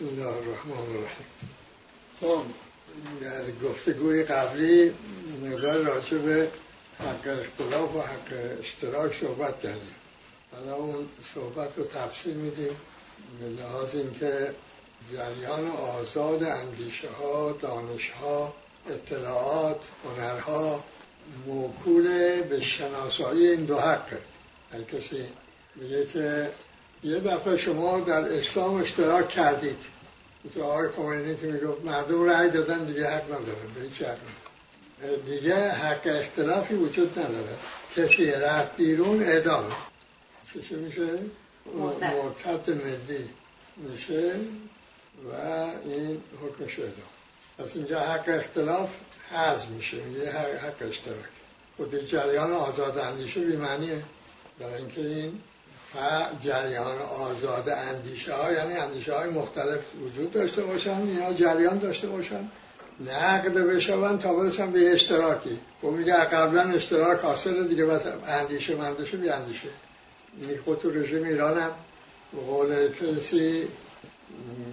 بسم الله الرحمن الرحیم. خب در گفتگوی قبلی مقدار راجع به حق اختلاف و حق اشتراک صحبت کردیم. حالا اون صحبت رو تفصیل میدیم به لحاظ اینکه جریان آزاد اندیشه ها دانش ها اطلاعات هنرها موکول به شناسایی این دو حقه. هر کسی میگه که یه دفعه شما در اسلام اشتراک کردید. مثل آقای خمینی که می‌گفت مردم رأی دادن دیگه حق ندارن به هیچ حق دیگه حق اختلافی وجود نداره. کسی رفت بیرون اعدامه چه میشه؟ مرتد. ملی میشه و این حکمش اعدام پس اینجا حق اختلاف حض میشه. یه حق اشتراک. خود جریان آزاد اندیشه بیمعنیه. برای اینکه این جریان آزاد اندیشه ها یعنی اندیشه های مختلف وجود داشته باشن یا جریان داشته باشن نقد بشون تا برسن به اشتراکی. و خب میگه قبلا اشتراک حاصل دیگه بس اندیشه مندشه بی اندیشه. خود تو رژیم ایران هم قول کسی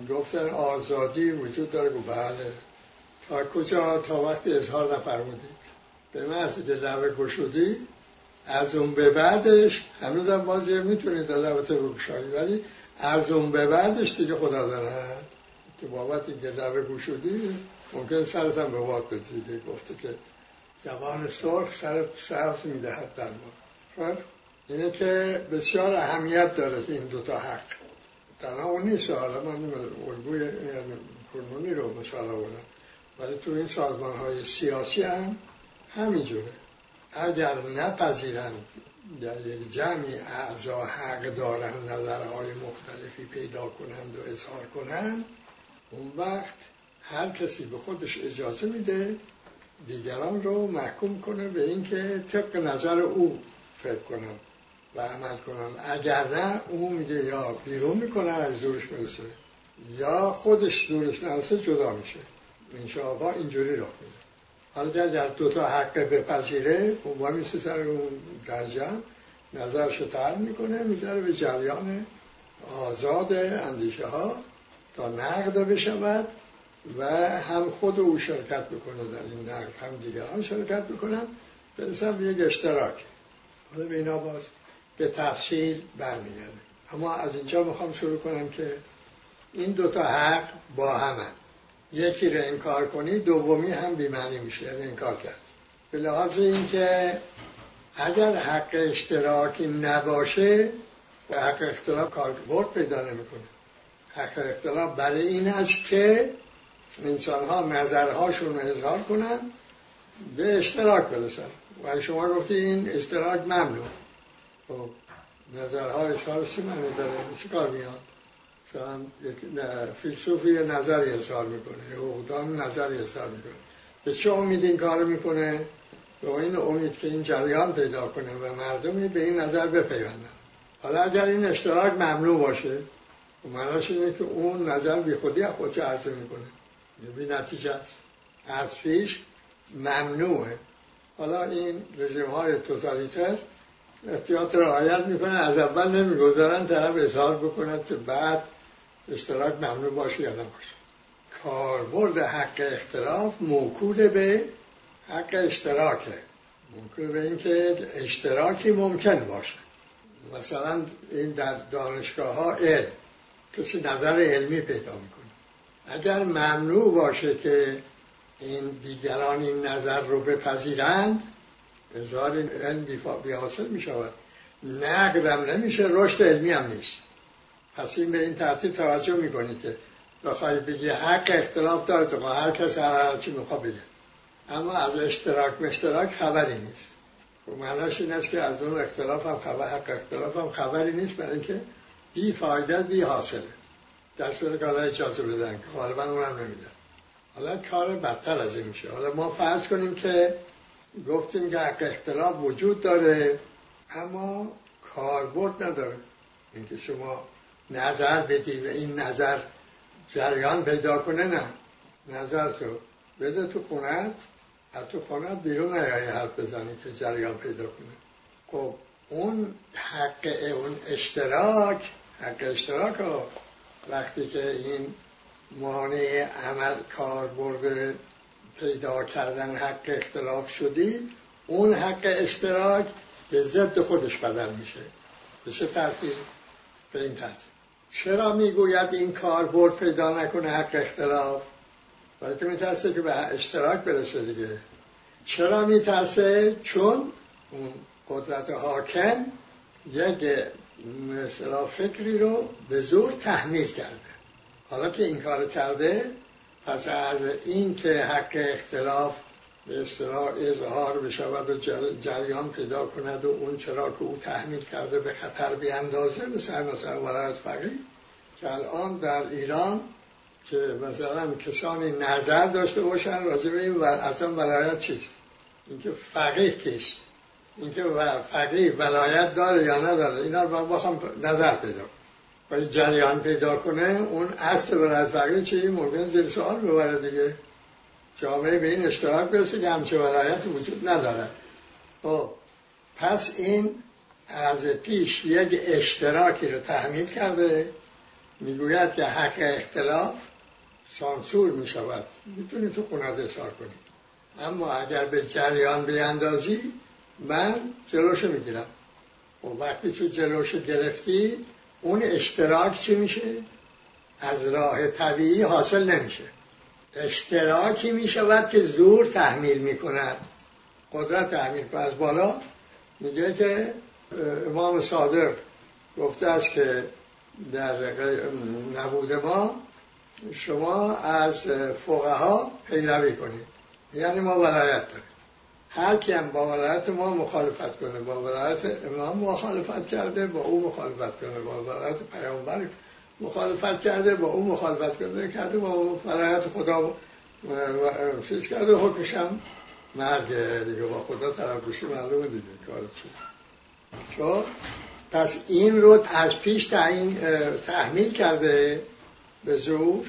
گفتن آزادی وجود داره. گو بله. تا کجا؟ تا وقتی اظهار نفرمودید. به محضی که لبه گشودی از اون به بعدش هنوزم بازی می‌تونید لبت بگشایی ولی از اون به بعدش دیگه خدا داره که بابت اینکه لبه گشودی ممکن سرتم به واد بدید گفته که جوان سرخ سر سرس می‌دهد در ما. خب؟ اینه که بسیار اهمیت داره این دوتا حق. تنها اون نیست حالا من الگوی کرمونی رو مثال آوردم ولی تو این سازمان های سیاسی هم همینجوره. اگر نپذیرند در یک جمعی اعضا حق دارند نظرهای مختلفی پیدا کنند و اظهار کنند اون وقت هر کسی به خودش اجازه میده دیگران رو محکوم کنه به اینکه طبق نظر او فکر کنند و عمل کنن اگر نه او میگه یا بیرون می‌کنه از دورش می‌رسه یا خودش دورش نرسه جدا میشه. انشاءالله اینجوری راه میده حالا در دوتا حق بپذیره با میسه سر اون درجه نظرش تعریف می‌کنه می‌ذاره به جریان آزاد اندیشه ها تا نقد بشود و هم خود او شرکت بکنه در این نقد هم دیگران شرکت بکنن. برسن به یک اشتراک. حالا به اینا باز به تفصیل برمیگرده اما از اینجا می‌خوام شروع کنم که این دوتا حق با همن. یکی رو انکار کنی دومی هم بیمعنی میشه یعنی انکار کرد. به لحاظ اینکه اگر حق اشتراکی نباشه به حق اختلاف کاربرد پیدا نمی‌کنه. حق اختلاف برای این است که انسان ها نظرهاشون رو اظهار کنن به اشتراک برسن. و شما گفتی این اشتراک ممنوع. خب نظرهای سال چی معنی داره؟ چی کار میاد؟ مثلا یک فیلسوفی یه نظری اظهار می‌کنه یه اقدام نظری اظهار می‌کنه. به چه امید این کار می‌کنه؟ به این امید که این جریان پیدا کنه و مردمی به این نظر بپیوندن. حالا اگر این اشتراک ممنوع باشه و معناش اینه که اون نظر بی خودی از خودش عرضه می‌کنه. بی نتیجه است. از پیش ممنوعه. حالا این رژیم های توتالیتر احتیاط رعایت می‌کنن از اول نمی‌گذارن طرف اظهار بکند که بعد اشتراک ممنوع باشه یا نباشه. کاربرد حق اختلاف موکول به حق اشتراکه. موکول به اینکه اشتراکی ممکن باشه. مثلا این در دانشگاه ها علم کسی نظر علمی پیدا می‌کنه. اگر ممنوع باشه که این دیگران این نظر رو بپذیرند اظهار علم بی حاصل می شود نقدم نمیشه رشد علمی هم نیست. پس این به این ترتیب توجه می‌کنید که بخوای بگی حق اختلاف داره تو هر کس هر چی می‌خواد بگه. اما از اشتراک اشتراک خبری نیست. خب معناش این است که از اون اختلاف هم خبر حق اختلاف هم خبری نیست برای اینکه بی فایده بی حاصله. در صورت که اجازه بدن که غالبا اونم نمیدن. حالا کار بدتر از این میشه. حالا ما فرض کنیم که گفتیم که حق اختلاف وجود داره اما کاربرد نداره. اینکه شما نظر بدی و این نظر جریان پیدا کنه نه. نظر تو بده تو خونت از تو خونت بیرون نیایی حرف بزنی که جریان پیدا کنه. خب اون حق اون اشتراک حق اشتراک ها وقتی که این مانع عمل کار برده پیدا کردن حق اختلاف شدی اون حق اشتراک به ضد خودش بدل میشه. به چه ترتیب. به این ترتیب. چرا می‌گوید این کار برد پیدا نکنه حق اختلاف برای که میترسه که به اشتراک برسه دیگه. چرا میترسه؟ چون اون قدرت حاکم یک مثلا فکری رو به زور تحمیل کرده. حالا که این کار کرده پس از این که حق اختلاف به اصطلاح اظهار بشود و جریان پیدا کند و اون چرا که او تحمیل کرده به خطر بیاندازه مثل مثلا ولایت فقیه. که الان در ایران که مثلا کسانی نظر داشته باشن راجع به این و اصلا ولایت چیست؟ اینکه فقیه کیست؟ اینکه فقیه ولایت داره یا نداره؟ اینا رو بخوام نظر پیدا و جریان پیدا کنه اون اصل ولایت فقیه چی؟ ممکن زیر سوال ببره دیگه. جامعه به این اشتراک برسه که همچه ولایت وجود نداره. خب پس این از پیش یک اشتراکی رو تحمیل کرده می‌گوید که حق اختلاف سانسور می شود می‌تونی تو خونت اظهار کنی. اما اگر به جریان بیاندازی من جلوشو می‌گیرم. و وقتی تو جلوشو گرفتی اون اشتراک چی میشه؟ از راه طبیعی حاصل نمیشه. اشتراکی می‌شود که زور تحمیل می‌کند. قدرت تحمیل کنه. از بالا میگه که امام صادق گفته است که در نبود ما شما از فقها پیروی کنید. یعنی ما ولایت داریم. هر کیم با ولایت ما مخالفت کنه با ولایت امام مخالفت کرده با او مخالفت کنه با ولایت پیامبر مخالفت کرده با او مخالفت کرده کرده با ولایت خدا چیز کرده حکمش هم مرگ دیگه با خدا طرف بشی معلومه دیگه کار چی چون پس این رو از پیش تعیین تحمیل کرده به زور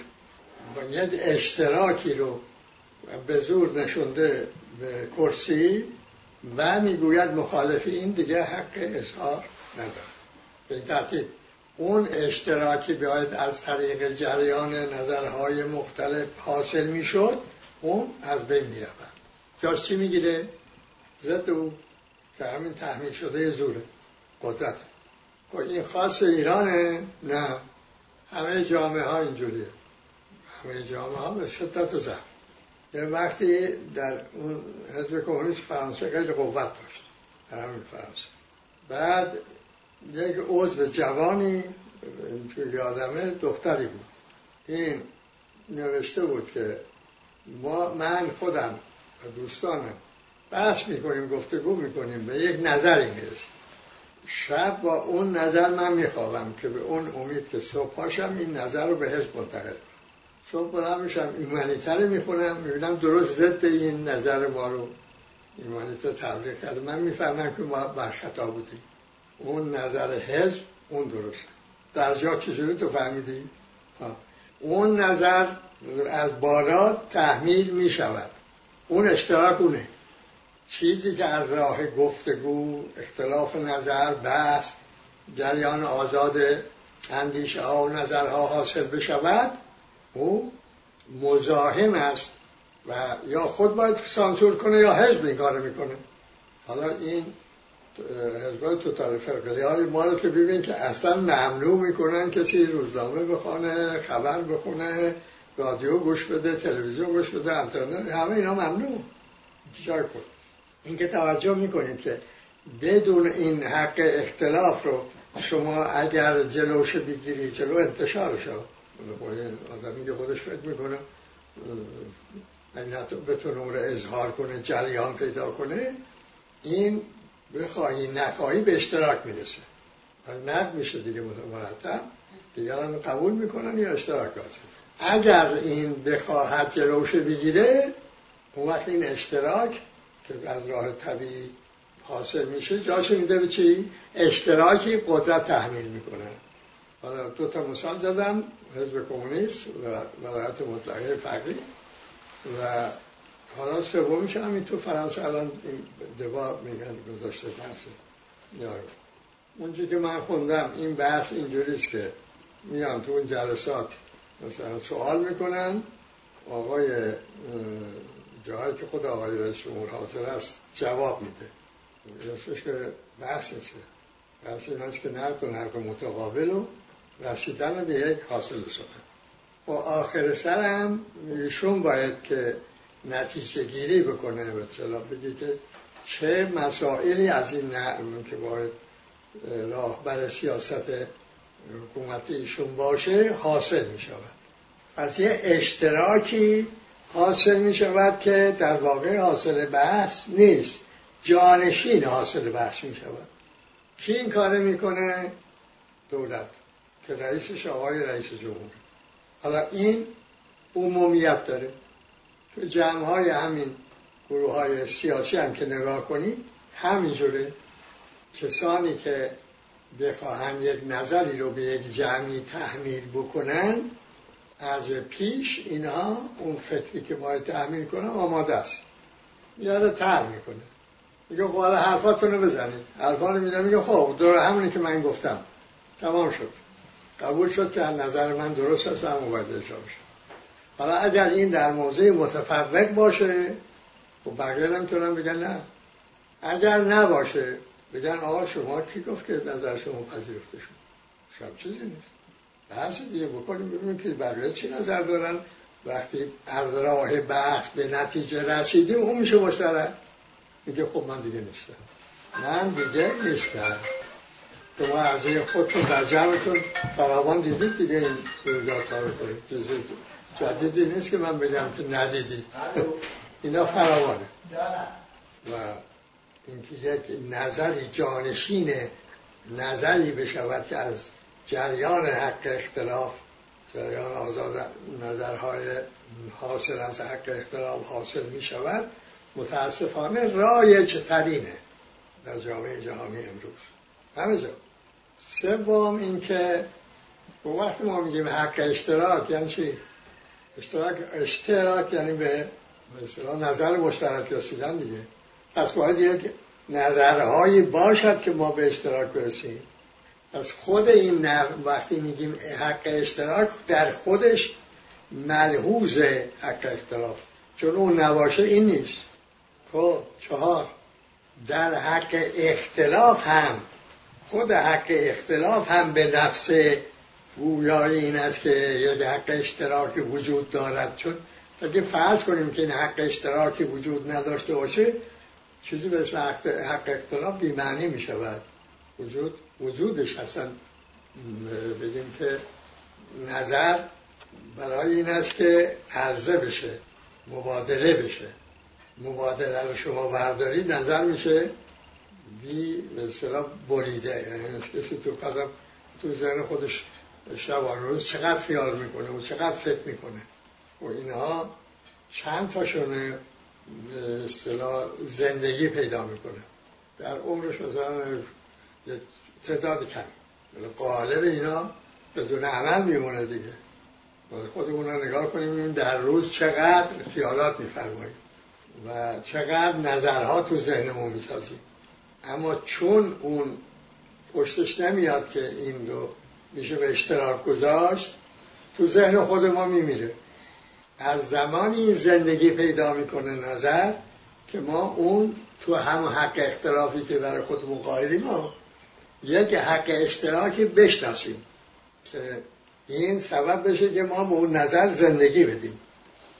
یک اشتراکی رو به زور نشونده به کرسی و می‌گوید مخالفی این دیگه حق اظهار نداره به ترتیب اون اشتراکی باید از طریق جریان نظرهای مختلف حاصل می‌شد اون از بین می‌رود جاش چی می‌گیره؟ ضد او که همین تحمیل شده زوره قدرت. خب این خاص ایرانه؟ نه. همه جامعه ها اینجوریه. همه جامعه ها به شدت و ضعف. یه وقتی در اون حزب کمونیست فرانسه خیلی قوت داشت. در همین فرانسه. بعد یک عضو جوانی توی یادمه دختری بود. این نوشته بود که ما من خودم و دوستانم بحث می‌کنیم گفتگو می‌کنیم به یک نظری می‌رسیم. شب با اون نظر من میخوابم که به اون امید که صبح پاشم این نظر رو به حزب منتقل صبح بلند میشم ایمانیتر می‌خونم می‌بینم درست ضد این نظر ما رو ایمانیتر تبلیغ کرده. من می‌فهمم که ما بر خطا بودیم. اون نظر حزب اون درست. در جا چجوری تو فهمیدی؟ اون نظر از بالا تحمیل می‌شود اون اشتراک اونه. چیزی که از راه گفتگو اختلاف نظر بحث جریان آزاد اندیشه ها و نظرها حاصل بشود او مزاحم است و یا خود باید سانسور کنه یا حزب این کار می‌کنه. حالا این حزبای توتال فرقلی های ما رو که ببین که اصلا ممنوع می‌کنن کسی روزنامه بخونه خبر بخونه رادیو گوش بده تلویزیون گوش بده انترنت همه اینا ممنوع. چیکار کن. این که توجه می‌کنید که بدون این حق اختلاف رو شما اگر جلوش بگیری جلو انتشارش رو آدمی که خودش فکر می‌کنه این حتی بتونه اون رو اظهار کنه جریان پیدا کنه این بخواهی نخواهی به اشتراک می‌رسه. نقد میشه دیگه مرتب. دیگران قبول می‌کنن یا اشتراک هست اگر این بخواهد جلوش بگیره اون وقت این اشتراک که از راه طبیعی حاصل میشه جاشو میده به چی؟ اشتراکی قدرت تحمیل می‌کنه. حالا دو تا مثال زدم حزب کمونیست و ولایت مطلقه فقری و حالا سومش همین تو فرانسه الان دبا میگن گذاشته بحثه یارو اونجا که من خوندم این بحث اینجوریست که میان تو اون جلسات مثلا سوال می‌کنن. آقای جایی که خود آقای رئیس جمهور حاضر است جواب میده. اسمش که بحث نیست بحث این هست که نقد و نقد متقابل و رسیدن به یک حاصل سخن و آخر سرم ایشون باید که نتیجه گیری بکنه به اصطلاح بگه که چه مسائلی از این نرم که باید راهبر سیاست حکومتی ایشون باشه حاصل می شود پس یه اشتراکی حاصل می شود که در واقع حاصل بحث نیست. جانشین حاصل بحث می شود کی این کار می‌کنه؟ دولت که رئیسش آقای رئیس جمهور. حالا این عمومیت داره. جمع های همین گروه های سیاسی هم که نگاه کنید همینجوره کسانی که بخواهند یک نظری رو به یک جمعی تحمیل بکنن از پیش اینها اون فکری که باید تحمیل کنن آماده است. میاره تر می‌کنه. میگه خب حرفاتون رو بزنید. حرفا رو می‌زنید میگه خب دور همونی که من گفتم. تمام شد. قبول شد که نظر من درست است و هم اجرا بشه حالا اگر این در موضع متفرق باشه و خب بقیه نمی‌تونن بگن نه. اگر نباشه بگن آقا شما کی گفت که نظر شما پذیرفته شد؟ شب چیزی نیست. بحث دیگه بکنیم ببینیم که بقیه چی نظر دارن. وقتی از راه بحث به نتیجه رسیدیم اون میشه مشترک. میگه خب من دیگه نیستم. من دیگه نیستم. شما از خودتون در جمعتون فراوان دیدید دیگه این رویدادها رو کنید. جدیدی نیست که من بگم که ندیدید اینا فراوانه. و اینکه یک نظری جانشین نظری بشود که از جریان حق اختلاف جریان آزاد نظرهای حاصل از حق اختلاف حاصل می شود متاسفانه رایج ترینه در جامعه جهانی امروز. همه جا. سوم اینکه به وقت ما میگیم حق اشتراک یعنی چی؟ اشتراک اشتراک یعنی به مثلا نظر مشترک رسیدن دیگه. پس باید یک نظرهایی باشد که ما به اشتراک برسیم. پس خود این وقتی میگیم حق اشتراک در خودش ملحوظ حق اختلاف. چون اون نباشه این نیست. خب چهار. در حق اختلاف هم خود حق اختلاف هم به نفس گویای این است که یک حق اشتراکی وجود دارد. چون اگه فرض کنیم که این حق اشتراکی وجود نداشته باشه چیزی به اسم حق اختلاف بیمعنی می شود وجود وجودش اصلا بگیم که نظر برای این است که عرضه بشه مبادله بشه. مبادله رو شما بردارید نظر میشه بی مثلا بریده. یعنی کسی تو قدم تو ذهن خودش شب روز چقدر خیال می‌کنه و چقدر فکر می‌کنه. و اینها چند تاشون اصطلاح زندگی پیدا می‌کنه. در عمرش مثلا تعداد کم قالب اینا بدون عمل میمونه دیگه. خودمون رو نگاه کنیم در روز چقدر خیالات میفرماییم و چقدر نظرها تو ذهنمون می‌سازیم. اما چون اون پشتش نمیاد که این رو میشه به اشتراک گذاشت تو ذهن خود ما میمیره. از زمانی این زندگی پیدا می‌کنه نظر که ما اون تو همون حق اختلافی که برای خودمون قائلیم ما یک حق اشتراکی بشناسیم که این سبب بشه که ما به اون نظر زندگی بدیم.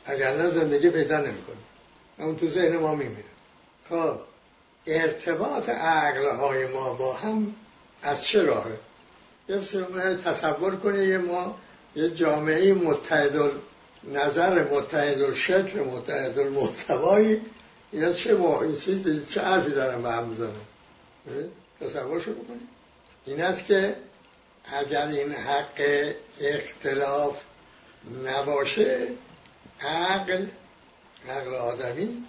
اگر نه زندگی پیدا نمی‌کنیم. اون تو ذهن ما میمیره. خب ارتباط عقل های ما با هم از چه راهه؟ تصور کنید یه ما یه جامعه متحد نظر متحد شکل متحد محتوایی اینا چه ما این چیز چه حرفی دارن به هم می‌زنن؟ تصور شو بکنید این است که اگر این حق اختلاف نباشه عقل عقل آدمی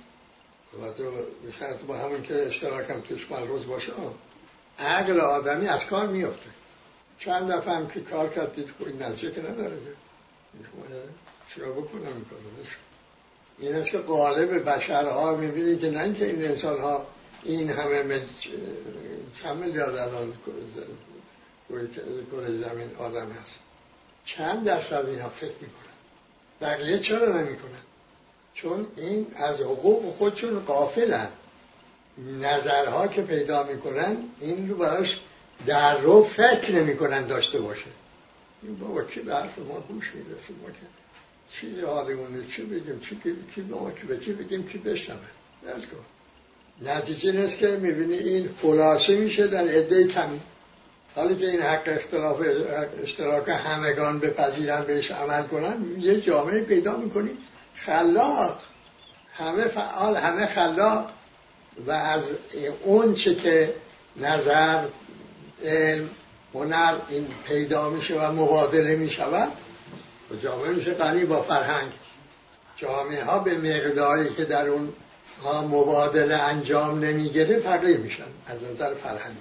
تو با همون که اشتراک هم توش روز باشه عقل آدمی از کار میفته چند دفعه هم که کار کرد دید که این نتیجه که نداره چرا بکنم این این است که قالب بشرها می‌بینید که نه اینکه این انسان ها این همه مج... چند میلیارد الان کره زمین آدم هست. چند درصد اینا فکر می‌کنن؟ بقیه چرا نمی‌کنن؟ چون این از حقوق خودشون قافلن نظرها که پیدا می‌کنن این رو براش در رو فکر نمی‌کنن داشته باشه. این بابا کی به حرف ما گوش می‌رسه ما که چی حالمونه چی بگیم؟ چی کی ما کی به کی بگیم؟ کی بشنوه؟ نتیجه نیست که می‌بینی این خلاصه میشه در عده کمی. حالی که این حق اختلاف اشتراک همگان بپذیرن بهش عمل کنن یه جامعه پیدا می‌کنی. خلاق همه فعال همه خلاق. و از اون چه که نظر علم هنر این پیدا میشه و مبادله می‌شود. و جامعه میشه غنی با فرهنگ. جامعه ها به مقداری که در اون ها مبادله انجام نمی‌گیره فقیر میشن از نظر فرهنگی.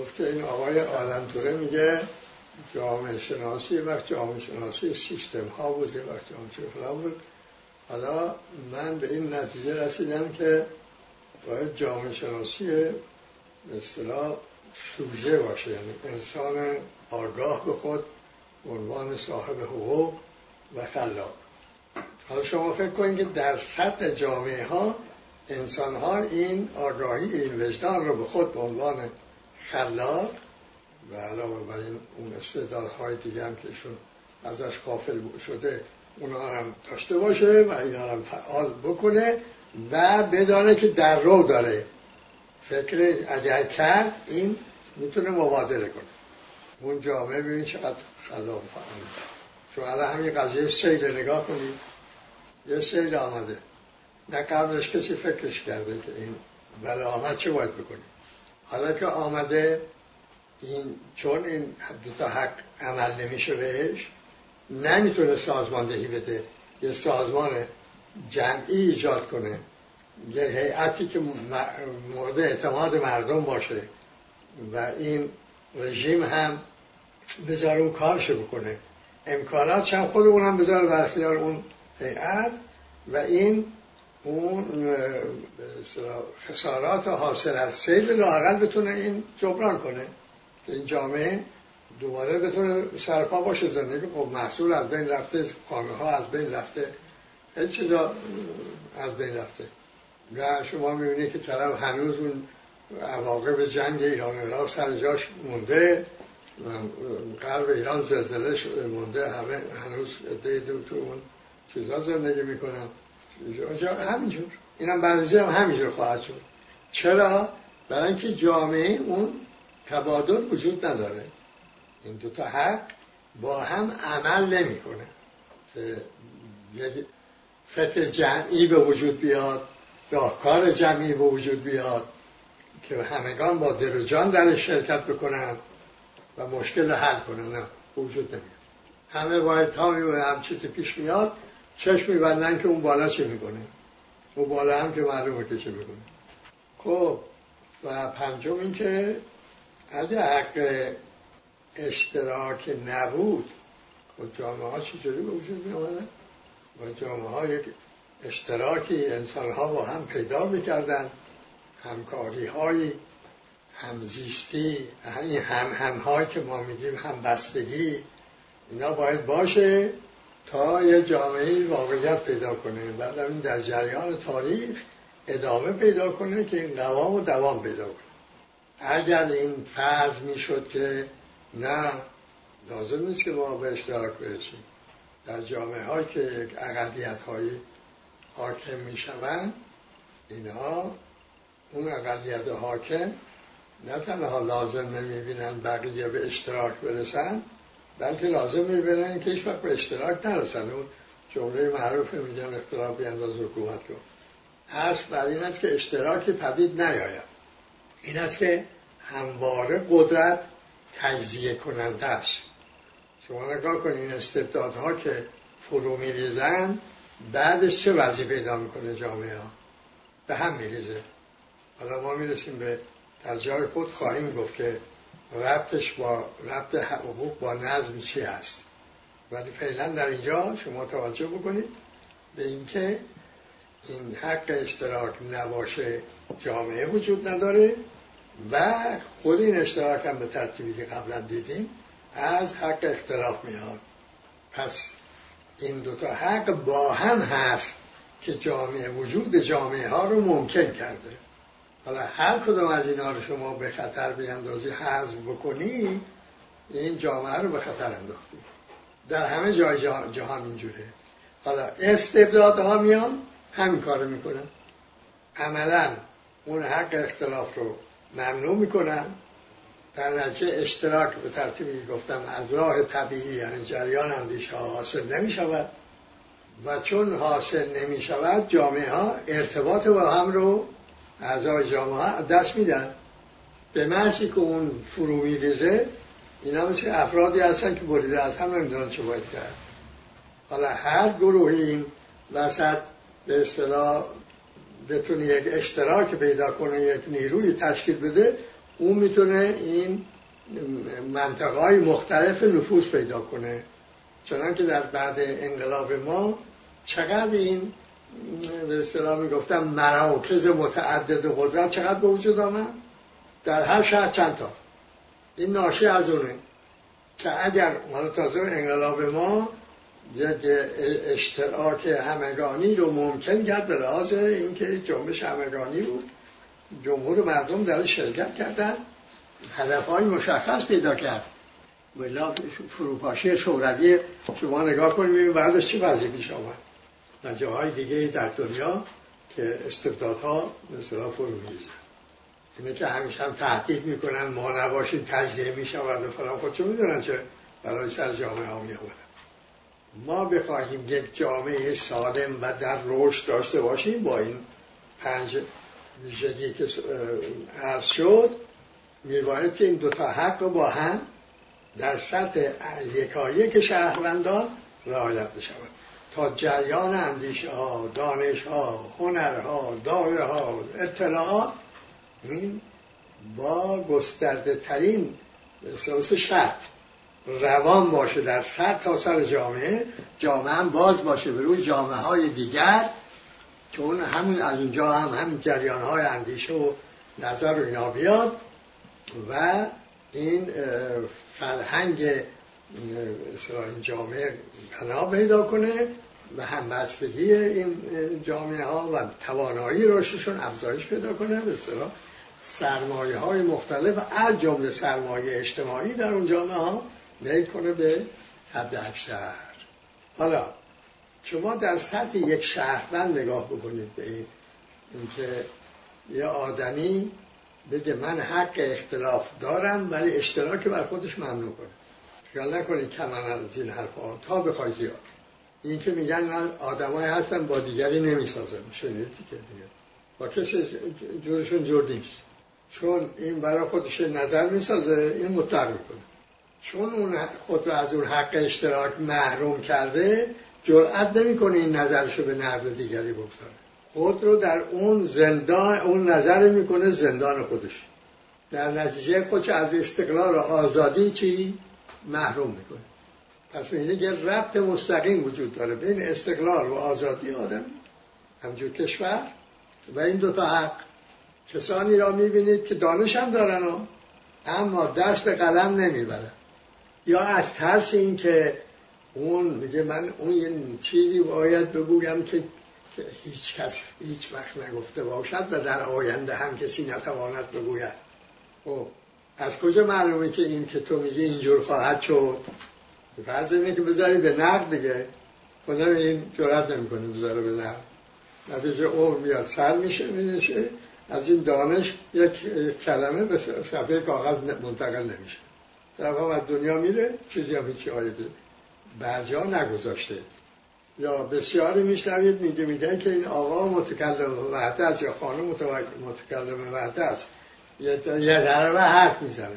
گفته این آقای آلمتوره میگه جامعه شناسی وقت جامعه شناسی سیستم ها بوده وقت جامعه بود. حالا من به این نتیجه رسیدم که باید جامعه شناسی به اصطلاح سوژه باشه. یعنی انسان آگاه به خود عنوان صاحب حقوق و خلاق. حالا شما فکر کنید که در سطح جامعه ها انسان ها این آگاهی این وجدان رو به خود به عنوان خلاق و علاوه بر این اون استعدادهای دیگه هم که ایشون ازش قافل شده اونا هم داشته باشه و اینا هم فعال بکنه و بدانه که در رو داره. فکر اگر کرد این می‌تونه مبادله کنه. اون جامعه ببین چقدر خلاق فعال. شما همین قضیه سیل نگاه کنید یه سیل آمده. نه قبلش کسی فکرش کرده که این بله آمد چه باید بکنیم حالا که آمده این چون این تا حق عمل نمیشه بهش نمی‌تونه سازماندهی بده. یه سازمان جمعی ایجاد کنه. یه هیئتی که مورد اعتماد مردم باشه و این رژیم هم بذاره اون کارشو بکنه. امکانات چند خود اون هم بذاره در اختیار اون هیئت و این اون خسارات حاصل از سیل لاقل بتونه این جبران کنه که این جامعه دوباره بتونه سرپا باشه زندگی خب محصول از بین رفته خانه ها از بین رفته هیچ چیزا از بین رفته. و شما می‌بینید که طرف هنوز اون عواقب جنگ ایران و عراق سر جاش مونده قلب ایران زلزله شده مونده همه هنوز دو تو اون چیزا زندگی می‌کنن. همینجور. اینم بعضی هم همینجور خواهد شد. چرا؟ برای اینکه جامعه اون تبادل وجود نداره. این دوتا حق با هم عمل نمی‌کنه. یک فکر جمعی به وجود بیاد. راهکار جمعی به وجود بیاد که همگان با دل و جان در شرکت بکنن و مشکل حل کنن. نه وجود نمیاد. همه باید تا هم چیزی پیش میاد چشم میبندن که اون بالا چه می‌کنه؟ اون بالا هم که معلومه که چه می‌کنه. خب و پنجم این که اگه حق اشتراک نبود خب جامعه ها چجوری به وجود می آمدن؟ و جامعه ها یک اشتراکی انسان ها با هم پیدا می‌کردن همکاری های همزیستی این هم هم که ما میگیم هم بستگی اینا باید باشه تا یه جامعه واقعیت پیدا کنه. بعد این در جریان تاریخ ادامه پیدا کنه که این قوام و دوام پیدا کنه. اگر این فرض می‌شد که نه لازم نیست که ما به اشتراک برسیم. در جامعه های که اقلیت های حاکم می شوند اینها اون اقلیت حاکم نه تنها لازم نمی بینن بقیه به اشتراک برسن بلکه لازم می‌بینن که هیچ به اشتراک نرسن. اون جمله معروف میگن اختلاف بیانداز حکومت کن هست بر این است که اشتراک پدید نیاید. این است که همواره قدرت تجزیه کننده است. شما نگاه کنید این استبدادها که فرو میریزن بعدش چه وضعی پیدا می‌کنه جامعه ها به هم میریزه. حالا ما می‌رسیم به در جای خود خواهیم گفت که ربطش با ربط حقوق با نظم چی هست. ولی فعلا در اینجا شما توجه بکنید به اینکه این حق اشتراک نباشه جامعه وجود نداره و خود این اشتراک هم به ترتیبی که قبلا دیدیم از حق اختلاف میاد. پس این دوتا حق با هم هست که جامعه وجود جامعه ها رو ممکن کرده. حالا هر کدوم از اینا رو شما به خطر بیاندازی حذف بکنی این جامعه رو به خطر انداختی. در همه جای جهان اینجوره. حالا استبدادها میان همین کارو می‌کنن. عملا اون حق اختلاف رو ممنوع می‌کنن. در نتیجه اشتراک به ترتیبی گفتم از راه طبیعی یعنی جریان اندیشه ها حاصل نمی شود و چون حاصل نمی شود جامعه ها ارتباط با هم رو اعضای جامعه ها دست میدن. به محضی که اون فرو میریزه اینا مثل افرادی هستن که بریده از هم نمی‌دونن چه باید کرد. حالا هر گروهی این وسط به اصطلاح بتونه یک اشتراک پیدا کنه یک نیروی تشکیل بده اون می‌تونه این منطقه های مختلف نفوذ پیدا کنه. چنان که در بعد انقلاب ما چقدر این به اصطلاح می‌گفتم مراکز متعدد قدرت چقدر به وجود آمد؟ در هر شهر چند تا؟ این ناشی از اونه که اگر مال تازه انقلاب ما یک اشتراک همگانی رو ممکن کرد به لحاظ اینکه جنبش همگانی بود. جمهور مردم در شرکت کردن. هدف های مشخص پیدا کرد. ولی فروپاشی شوروی شما نگاه کنید ببینید بعدش چه وضعی پیش آمد. و جاهای دیگه در دنیا که استبدادها مثلا فرو میریزن اینه که همیشه هم تحقیق می‌کنن ما نباشیم تجزیه می‌شود و فلان. خودشون می‌دونن چه برای سر جامعه ها میآورن؟ ما بخواهیم یک جامعه سالم و در رشد داشته باشیم با این پنج ویژگی که عرض شد میباید که این دوتا حق با هم در سطح یکایک شهروندان رعایت بشود. تا جریان اندیشه ها دانش ها هنرها دایه ها اطلاعات با گسترده ترین سلس شرط روان باشه در سر تا سر جامعه جامعه باز باشه به روی جامعه های دیگر که اون همون از اونجا هم هم جریان های اندیشه و نظر رو اینا بیاد و این فرهنگ این جامعه پناه پیدا کنه و همبستگی این جامعه ها و توانایی رشدشون افزایش پیدا کنه به اصطلاح سرمایه های مختلف از جمله سرمایه اجتماعی در اون جامعه ها میل کنه به حد اکثر. حالا شما در سطح یک شهروند نگاه بکنید به این اینکه یه آدمی بگه من حق اختلاف دارم ولی اشتراک بر خودش ممنوع کنه. خیال نکنید کم از این حرفا. تا بخوای زیاد. این که میگن من آدمای هستن با دیگری نمی‌سازن شنیدی که دیگه. با کسی جورشون جور نیست. چون این برای خودش نظر می‌سازه این مطلق می‌کنه. چون اون خود رو از اون حق اشتراک محروم کرده جرأت نمی‌کنه این نظرشو به نقد دیگری بگذاره. خود رو در اون زندان اون نظر می‌کنه زندان خودش. در نتیجه خودش از استقلال و آزادی چی محروم می‌کنه. پس میگه یه ربط مستقیم وجود داره بین استقلال و آزادی آدمی همجور کشور. و این دوتا حق. کسانی را می‌بینید که دانش هم دارن و اما دست به قلم نمی‌برن. یا از ترس این که اون میگه من اون یه چیزی باید بگویم که هیچ کس هیچ وقت نگفته باشد و در آینده هم کسی نتواند بگوید. خب از کجا معلومه که این که تو میگه اینجور خواهد شد؟ فرض اینه که بذاری به نقد دیگه. خدا این جرات نمی‌کنه بذاره به نقد. نتیجه عمر میاد سر میشه میشه از این دانش یک کلمه به صفحه کاغذ منتقل نمیشه. در از دنیا میره چیزی هم هیچی آیده ها نگذاشته. یا بسیاری میشنوید میگه میگن که این آقا متکلم وحده است یا خانم متکلم وحده است. یه ضربه حرف می‌زنه.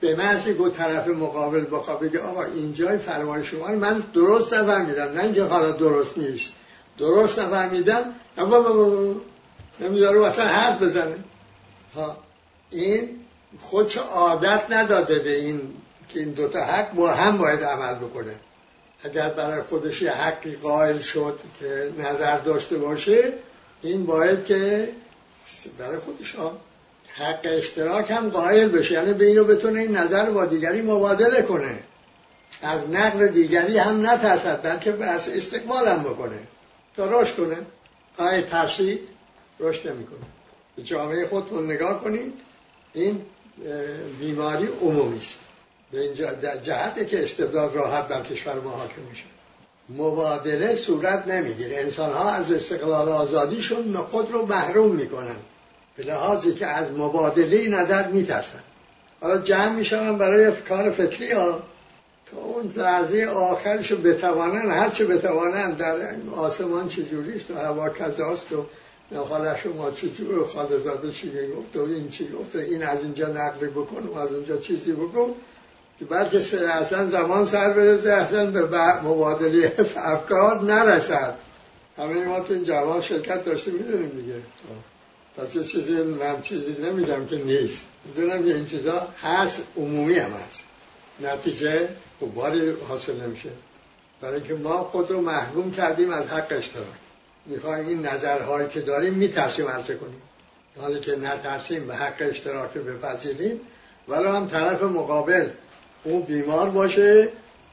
به من گفت طرف مقابل بخواه بگه آقا اینجای فرمان شما من درست نفهمیدم. نه اینکه حالا درست نیست. درست نفهمیدم. نمی‌ذاره اصلا حرف بزنه. ها این خودش عادت نداده به این که این دوتا حق با هم باید عمل بکنه. اگر برای خودش یه حقی قائل شد که نظر داشته باشه این باید که برای خودش حق اشتراک هم قائل بشه. یعنی به اینو بتونه این نظر با دیگری مبادله کنه. از نقل دیگری هم نترسد بلکه بس استقبالم بکنه. تا رشد کنه. پای ترسید رشد نمی‌کنه. به جامعه خودتون نگاه کنید. این بیماری عمومی است. به اینجا جهته که استبداد راحت در کشور ما حاکم میشه. مبادله صورت نمی‌گیره. انسان ها از استقلال آزادیشون خود رو محروم می‌کنن. به لحاظی که از مبادله نظر میترسن. حالا جمع میشن برای کار فکری ها. تا اون لحظه آخرش رو بتوانن هر چه بتوانن در آسمان چجوریست و هوا کذاست و خاله شما چجور و خاله چی گفت و این چی گفت این از اینجا نقل بکن و از اونجا چیزی بکن. که بلکه اصلا زمان سر برسه اصلا به مبادله افکار نرسد. همه ما تو این جوان شرکت داشته می‌دونیم دیگه. پس یه چیزی من چیزی نمیدم که نیست. می‌دونم که این چیزا هست عمومی هم هست. نتیجه باری حاصل نمیشه. برای اینکه ما خود رو محروم کردیم از حق اشتراک می‌خوایم این نظرهایی که داریم میترسیم عرضه کنیم. حالی که نترسیم به حق اشتراک بپذیریم. ولی هم طرف مقابل اون بیمار باشه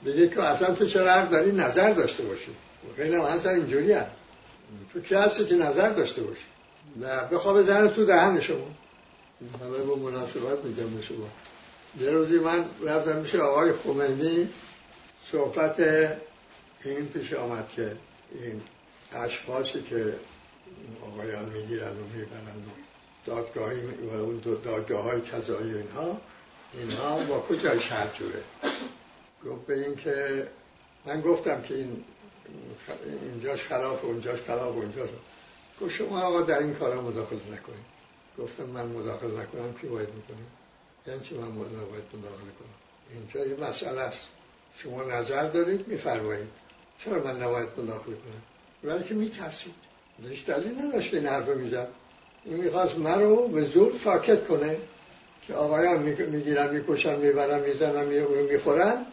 بگه که اصلا تو چرا حق داری نظر داشته باشی؟ خیلی هم اصلا اینجوری هم. تو کی هستی که نظر داشته باشی؟ نه بخواب زن تو دهن شما. همه با مناسبت میگم به شما. یه روزی من رفتم میشه آقای خمینی صحبت این پیش آمد که این اشخاصی که آقایان می‌گیرن و می‌برن دادگاهی و اون دادگاه های کذایی اینها اینها با کجای شهر جوره؟ گفت به این که من گفتم که این اینجاش خلاف اونجاش خلاف اونجاش گفت شما آقا در این کارا مداخله نکنید. گفتم من مداخله نکنم کی باید می‌کنیم یعنی چی من باید مداخله کنم؟ اینجا یه مسئله است. شما نظر دارید میفرمایید. چرا من نباید مداخله کنم؟ برای که میترسید. دلیل نداشت این حرف می‌زد. این می‌خواست من رو به زور ساکت کنه. که آقایان می‌گیرن می‌کشن می‌برن می‌زنن می‌خورن.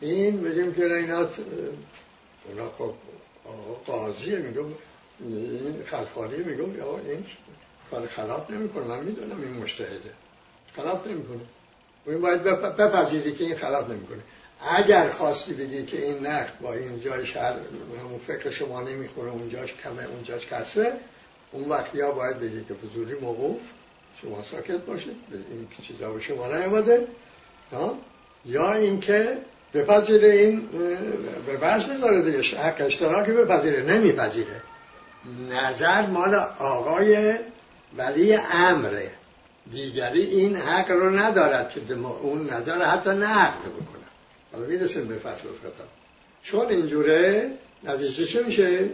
این بگیم که اینا اونا خب قاضیه میگم این خلخالی میگم یا این کار خلاف نمی‌کنه من می‌دونم این مشتهده خلاف نمی‌کنه. این باید بپذیری که این خلاف نمی‌کنه. اگر خواستی بگی که این نقد با این جای شهر همون فکر شما نمی‌خوره اونجاش کمه اونجاش کسره اون وقت یا باید بگی که فضولی موقوف. شما ساکت باشید این چیزا به شما نیامده یا اینکه بپذیره این به بحث می‌ذاره دیگه حق اشتراکی بپذیره نمیپذیره. نظر مال آقای ولی امره. دیگری این حق رو ندارد که اون نظر حتی نقد بکنه. حالا می‌رسیم به فصل خطا چون اینجوره نتیجه چه میشه؟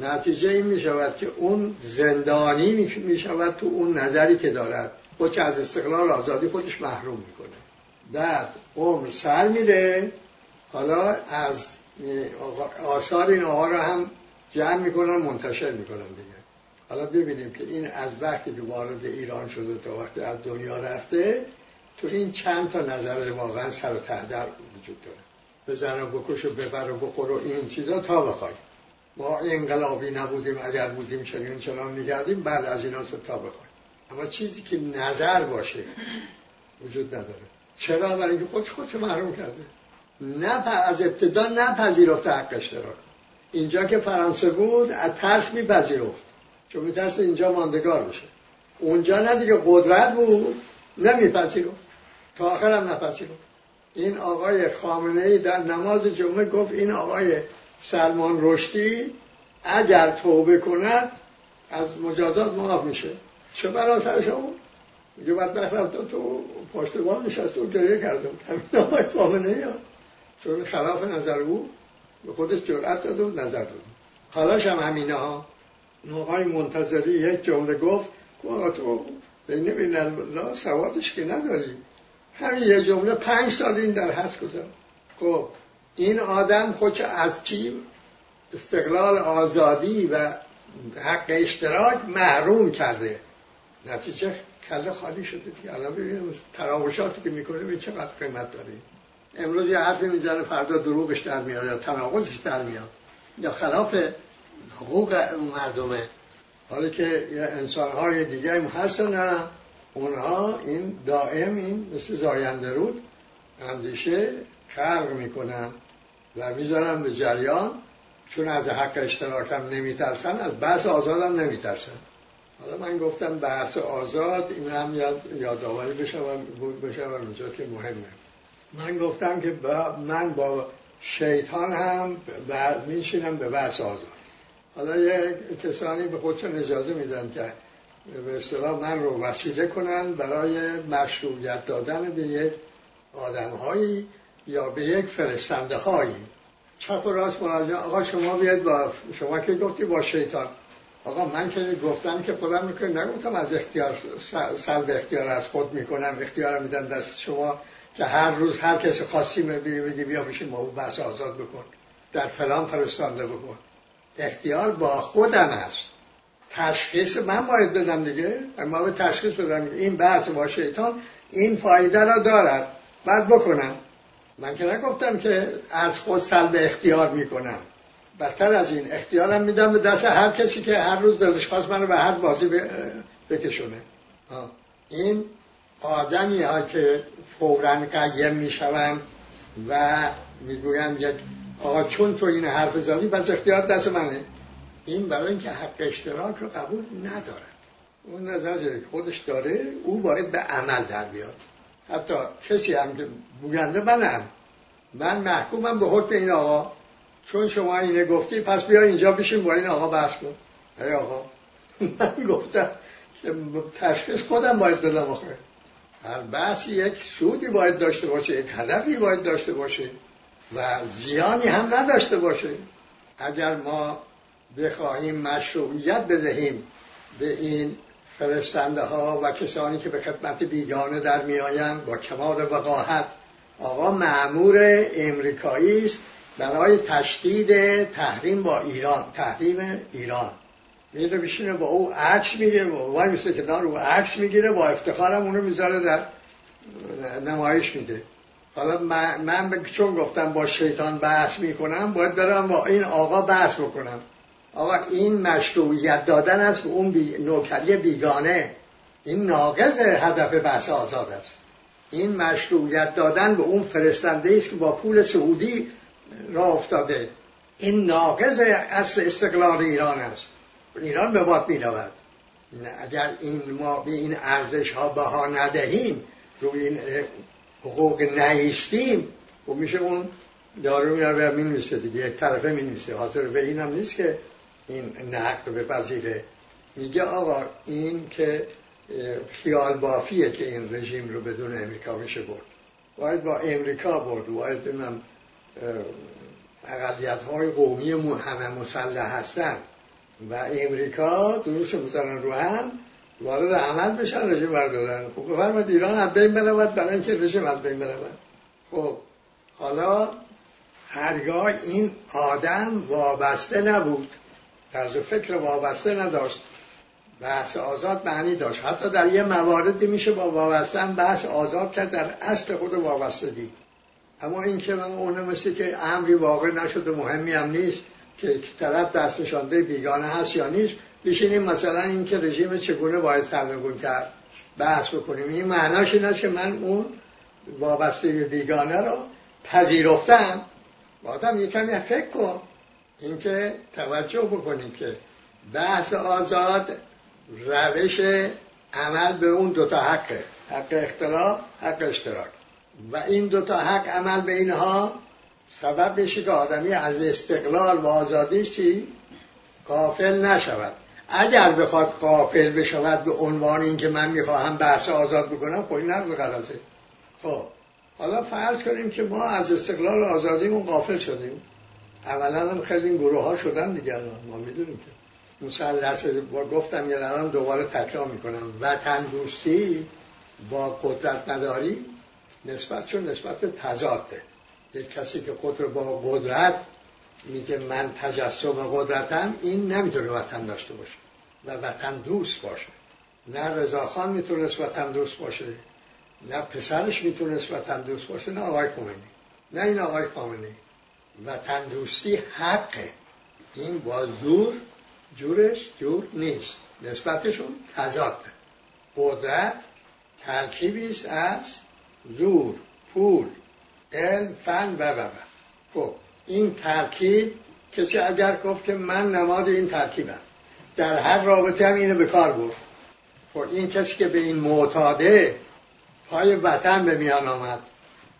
نتیجه این می‌شود که اون زندانی می‌شود تو اون نظری که دارد. خود از استقلال آزادی خودش محروم می‌کنه. بعد عمر سر میره حالا از آثار این آقا رو هم جمع می‌کنن منتشر می‌کنن دیگه. حالا ببینیم که این از وقتی که وارد ایران شده تا وقتی از دنیا رفته تو این چند تا نظر واقعا سر و تهدر وجود داره. بزن و بکش و ببر و بخور و این چیزا تا بخوای. ما انقلابی نبودیم اگر بودیم چنین چنان میگردیم بعد از اینا تا بخوای اما چیزی که نظر باشه وجود نداره. چرا؟ برای اینکه خودش خودش محروم کرده. نه از ابتدا نپذیرفته حق اشتراک اینجا که فرانسه بود از ترس میپذیرفت. چون میترس اینجا ماندگار بشه. اونجا نه دیگه قدرت بود نمیپذیرفت. تا آخرم نپذیرفت. این آقای خامنه ای در نماز جمعه گفت این آقای سلمان رشدی اگر توبه کند از مجازات معاف میشه. چه برای سر شما میگه بعد رفت تو پشتبان نشست و گریه بود. همین آقای خامنه ای چون خلاف نظر او به خودش جرأت داد و نظر داد. حالاش هم همینه ها. آقای منتظری یک جمله گفت آقا تو بین بین الله سوادش که نداری. همین یه جمله پنج سال این در هست گذار خب این آدم خودش از چی؟ استقلال آزادی و حق اشتراک محروم کرده. نتیجه کله خالی شده دیگه. الان ببینیم تراوشاتی که می‌کنه به چقدر قیمت داره. امروز یه حرفی می‌زنه فردا دروغش در میاد یا تناقضش در میاد یا خلاف حقوق مردمه. حالا که انسان های دیگه هم هستن اونها این دائم این مثل زاینده رود اندیشه خلق می‌کنن و می‌ذارن به جریان چون از حق اشتراکم نمیترسن از بحث آزادم نمیترسن. حالا من گفتم بحث آزاد این هم یاد یادآوری بشم بشم اینجا که مهمه. من گفتم که من با شیطان هم میشینم به بحث آزاد. حالا یه کسانی به خودشون اجازه میدن که به اصطلاح من رو وسیله کنن برای مشروعیت دادن به یک آدمهایی یا به یک فرستنده هایی. چپ و راست مراجعه. آقا شما بیاید با شما که گفتی با شیطان. آقا من که گفتم که خودم می‌کنم. نگفتم از اختیار سلب اختیار از خود می‌کنم. اختیار میدم دست شما که هر روز هر کسی خاصی بگی بیا بشین اون بحث آزاد بکن. در فلان فرستانده بکن. اختیار با خودم است تشخیص من باید بدم دیگه. ما به تشخیص بدم. این بحث با شیطان این فایده را دارد. بعد بکنم. من که نگفتم که از خود سلب اختیار می‌کنم. بدتر از این اختیارم میدم به دست هر کسی که هر روز دلش خواست منو به هر بازی بکشونه. این آدمی ها که فورا قیم می‌شوند و می‌گویند یک آقا چون تو این حرف زدی پس اختیار دست منه. این برای اینکه حق اشتراک رو قبول نداره اون نظر خودش داره او باید به عمل در بیاد. حتی کسی هم که بوینده منم. من محکومم به حکم این آقا. چون شما اینه گفتی پس بیا اینجا بشین با این آقا بحث کن. ای آقا من گفتم که تشخیص خودم باید بدم آخه. هر بحثی یک سودی باید داشته باشه یک هدفی باید داشته باشه و زیانی هم نداشته باشه. اگر ما بخواهیم مشروعیت بدهیم به این فرستنده ها و کسانی که به خدمت بیگانه در میآیند با کمال وقاحت. آقا معمور امریکایی است برای تشدید تحریم با ایران تحریم ایران. میره بشینه با او عکس میگه وای مثل کنار او عکس می‌گیره با افتخارم اونو می‌ذاره در نمایش میده. حالا من, من چون گفتم با شیطان بحث می‌کنم باید برم با این آقا بحث بکنم. آقا این مشروعیت دادن است به اون بی... نوکری بیگانه. این ناقض هدف بحث آزاد است. این مشروعیت دادن به اون فرستنده است که با پول سعودی را افتاده. این ناقض اصل استقلال ایران است. ایران به باد می رود اگر این ما به این ارزش ها بها ندهیم روی این حقوق نیستیم و خب میشه اون دارو میاره می دیگه. یک طرفه می نویسه حاضر به این هم نیست که این نقد بپذیره. میگه آقا این که خیال بافیه که این رژیم رو بدون امریکا میشه برد. باید با امریکا برد. باید بینم اقلیت های قومی همه مسلح هستن. و امریکا دروش می‌زنن رو هم وارد عمل بشن رژیم بردارن. خب بفرماد ایران از بین برود برای اینکه رژیم از بین برود. خب حالا هرگاه این آدم وابسته نبود طرز فکر وابسته نداشت. بحث آزاد معنی داشت. حتی در یه مواردی میشه با وابستن بحث آزاد کرد در اصل خود وابستگی اما این که من اونه مثل که امری واقع نشده مهمی هم نیست که طرف دست نشانده بیگانه هست یا نیست بشینیم مثلا این که رژیم چگونه باید سرنگون کرد. بحث بکنیم. این معناش این است که من اون وابسته بیگانه رو پذیرفتم. آدم یه کمی فکر کن. اینکه توجه بکنیم که بحث آزاد روش عمل به اون دوتا حقه. حق اختلاف حق اشتراک. و این دوتا حق عمل به اینها سبب میشه که آدمی از استقلال و آزادی چی؟ قافل نشود. اگر بخواد قافل بشود به عنوان اینکه من می‌خواهم بحث آزاد بکنم خب این نقض خب حالا فرض کنیم که ما از استقلال و آزادیمون قافل شدیم. اولا هم خیلی این گروه ها شدن دیگه ما می‌دونیم که. مثلث با گفتم یه الان دوباره تکرار می‌کنم. وطن دوستی با قدرت نداری نسبت چون نسبت تضاده. یک کسی که خود با قدرت میگه من تجسم قدرتم این نمی‌تونه وطن داشته باشه و وطن دوست باشه. نه رضاخان می‌تونست وطن دوست باشه نه پسرش می‌تونست وطن دوست باشه نه آقای خمینی. نه این آقای خامنه‌ای وطن دوستی حقه. این با زور جورش جور نیست. نسبتشون تضاده. قدرت ترکیبی است از زور پول علم فن و و و. خب این ترکیب کسی اگر گفت که من نماد این ترکیبم. در هر رابطه هم اینو به کار برد. خب این کسی که به این معتاده پای وطن به میان آمد.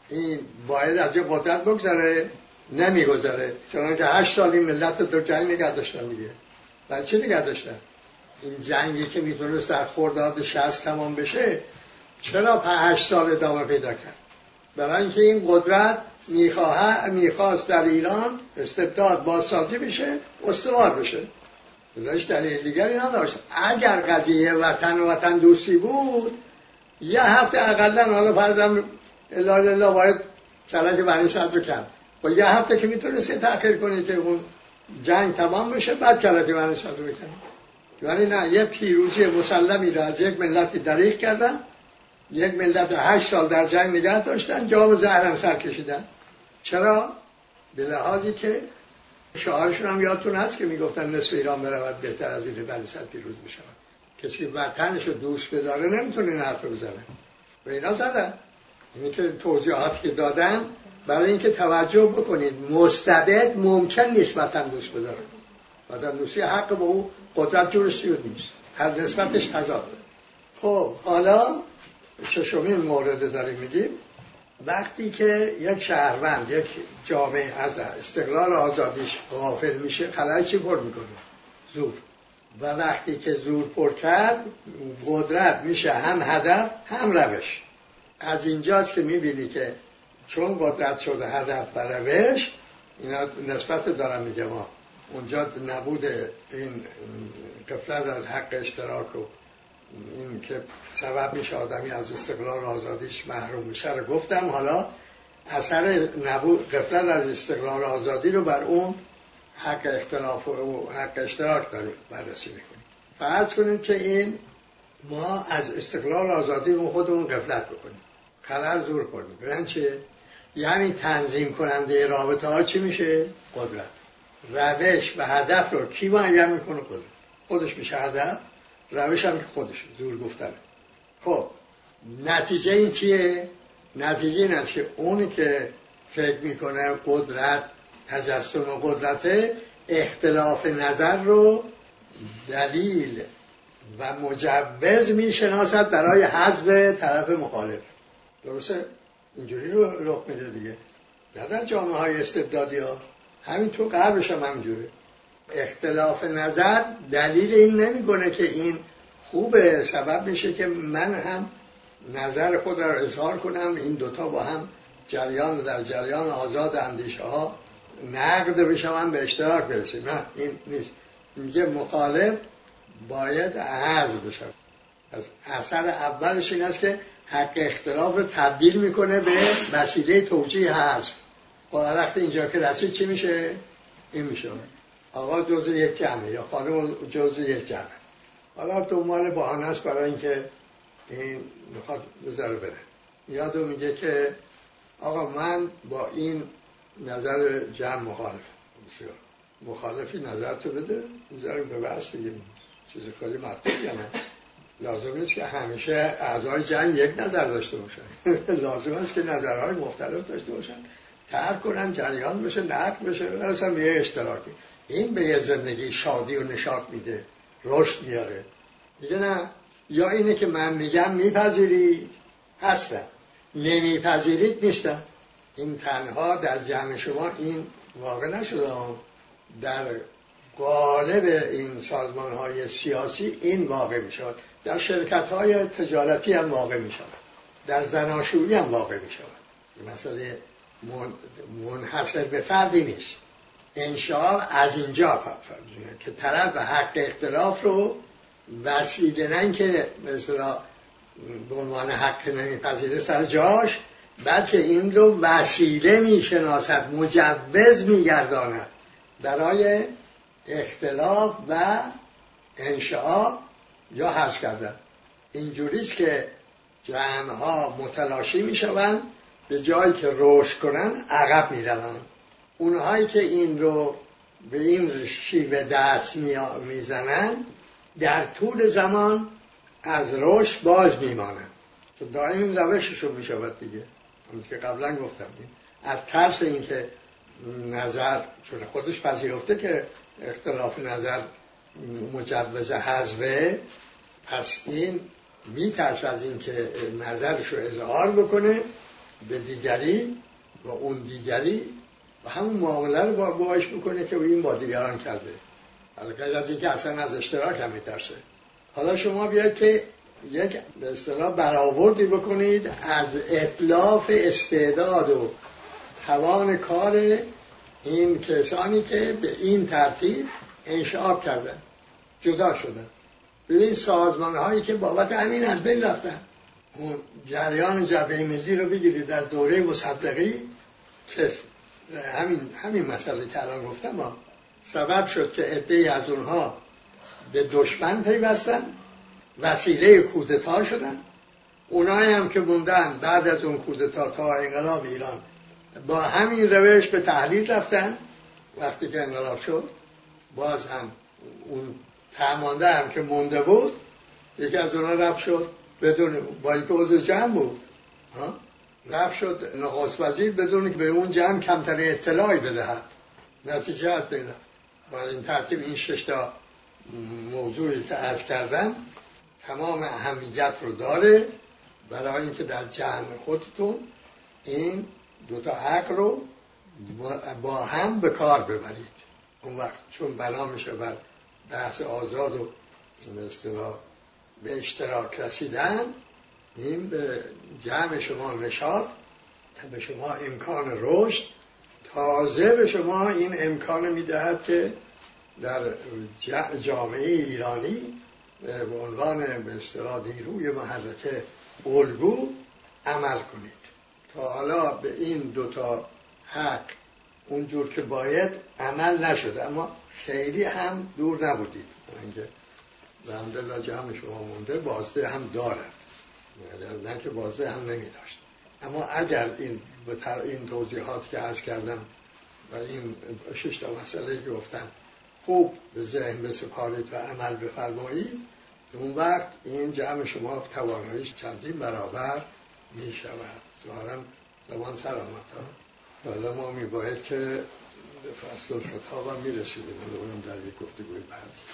این باید از یه قدرت بگذاره نمی‌گذاره. چون که هشت سالی ملت در جنگ نگه داشتن دیگه. برای چی نگه داشتن؟ این جنگی که می‌تونست در خورداد شهست تمام بشه چرا هشت سال ادامه پیدا کرد؟ برای اینکه این قدرت می‌خواست در ایران استبداد بازسازی بشه استوار بشه. بذارش دلیل دیگری نداشت. اگر قضیه وطن و وطن دوستی بود یه هفته اقلا حالا فرضم الا الله باید کلک بنی صدر کرد. و یه هفته که می‌تونستی تأخیر کنی که اون جنگ تمام بشه بعد کلک بنی صدر بکنی ولی نه یه پیروزی مسلمی را از یک ملتی دریغ کردن یک ملت هشت سال در جنگ نگه داشتن جام زهرم سر کشیدن. چرا؟ به لحاظی که شعارشون هم یادتون هست که می‌گفتن نصف ایران برود بهتر از این بلی صد پیروز بشود کسی وطنش رو دوست بداره نمی‌تونه این حرف بزنه. و اینا زدن. اینی که توضیحاتی که دادن برای اینکه توجه بکنید مستبد ممکن نیست وطن دوست بداره وطن دوستی حق به او قدرت جورش نیست. هر نسبتش تضاد. خب حالا ششمین مورد داریم میگیم. وقتی که یک شهروند یک جامعه از استقلال آزادیش غافل میشه خلای چی پر می‌کنه؟ زور. و وقتی که زور پر کرد قدرت میشه هم هدف هم روش. از اینجاست که می‌بینی که چون قدرت شده هدف و روش اینا نسبت دارم میگه ما اونجا نبود این قفلت از حق اشتراک و این که سبب میشه آدمی از استقلال آزادیش محروم میشه رو گفتم. حالا اثر نبود قفلت از استقلال آزادی رو بر اون حق اختلاف و حق اشتراک داریم بررسی می‌کنیم. فرض کنیم که این ما از استقلال آزادی خودمون قفلت بکنیم. خلر زور کنیم. بلند یعنی تنظیم کننده رابطه ها چی میشه؟ قدرت روش و هدف رو کی معین می‌کنه قدرت خودش میشه هدف روش هم که خودشه زور گفتنه خب نتیجه این چیه؟ نتیجه این است که اونی که فکر می‌کنه قدرت تجسم و قدرت اختلاف نظر رو دلیل و مجوز می‌شناسد برای حذف طرف مخالف درسته؟ اینجوری رو رخ میده دیگه. نه در جامعه های استبدادی ها. همین تو قبلش هم همینجوره. اختلاف نظر دلیل این نمی‌کنه که این خوبه. سبب میشه که من هم نظر خود را اظهار کنم. این دوتا با هم جریان در جریان آزاد اندیشه ها نقد بشون به اشتراک برسیم. نه این نیست. میگه مخالف باید حذف بشه از اثر اولش این است که حق اختلاف رو تبدیل می‌کنه به وسیله توجیه با خب، وقت اینجا که رسید چی میشه؟ این میشه. آقا جز یک جمعه یا خانم جز یک جمعه. حالا دنبال بحانه است برای اینکه این می‌خواد بذاره بره. یادو میگه که آقا من با این نظر جمع مخالف. بسیار. مخالفی نظر تو بده. بذاره به بحث دیگه. چیز هم لازم نیست که همیشه اعضای جمع یک نظر داشته باشن. لازم است که نظرهای مختلف داشته باشن. ترک کنن جریان بشه نقل بشه برسن به یه اشتراکی. این به یه زندگی شادی و نشاط میده. رشد میاره. میگه نه. یا اینه که من میگم میپذیرید. هستم نمیپذیرید نیستم این تنها در جمع شما این واقع نشده. در قالب این سازمان های سیاسی این واقع می شود در شرکت های تجارتی هم واقع می شود در زناشویی هم واقع می شود مسئله منحصر به فردی نیست. انشاء از اینجا که طرف حق اختلاف رو وسیله نه که مثلا به عنوان حق نمیپذیره سر جاش بلکه این رو وسیله می‌شناسد مجوز میگرداند برای اختلاف و انشاء یا حذف کردن. اینجوریست که جمعها متلاشی می‌شوند به جایی که رشد کنن عقب می‌روند. اونهایی که این رو به این شیوه دست می‌زنن در طول زمان از رشد باز میمانند. تو دائم این روششون می‌شود دیگه. همونطور که قبلا گفتم. از ترس اینکه نظر چون خودش پذیرفته که اختلاف نظر مجوز حذفه پس این میترس از اینکه نظرش رو اظهار بکنه به دیگری و اون دیگری و همون معامله رو با باش بکنه که این با دیگران کرده. حالا از اینکه اصلا از اشتراک هم میترسه. حالا شما بیاید که یک به اصطلاح برآوردی بکنید از اطلاف استعداد و توان کار این کسانی که به این ترتیب انشاب کردن جدا شدن. ببین سازمان هایی که بابت همین از بین رفتن. اون جریان جبهه ملی رو بگیرید در دوره مصدقی که همین همین مسئله که الان گفتم ها سبب شد که عده از اونها به دشمن پیوستن وسیله کودتا شدن. اونایی هم که موندن بعد از اون کودتا تا انقلاب ایران با همین روش به تحلیل رفتن. وقتی که انقلاب شد باز هم اون تمانده هم که مونده بود یکی از اونها رفت شد بدون با اینکه عضو جمع بود رفت شد نخست وزیر بدون که به اون جمع کمتر اطلاعی بدهد. نتیجه از بین با این ترتیب این ششتا موضوعی که از کردم تمام اهمیت رو داره. برای اینکه در جمع خودتون این دوتا حق رو با هم به کار ببرید. اون وقت چون بنا میشه بر بحث آزاد و به به اشتراک رسیدن این به جمع شما نشاد به شما امکان رشد تازه به شما این امکان می‌دهد که در جامعه ایرانی به عنوان به اصطلاح نیروی محرکه الگو عمل کنید. تا حالا به این دوتا حق اونجور که باید عمل نشده. اما خیلی هم دور نبودید. اینکه به جمع شما مونده بازده هم دارد. نه که بازده هم نمی داشت اما اگر این این توضیحات که عرض کردم و این شش تا مسئله گفتم خوب به ذهن بسپارید و عمل بفرمایید اون وقت این جمع شما تواناییش چندین برابر می شود زمان سر آمد حالا ما می باید که فصل خطاب هم می رسیدیم در یک گفتگوی بعدی.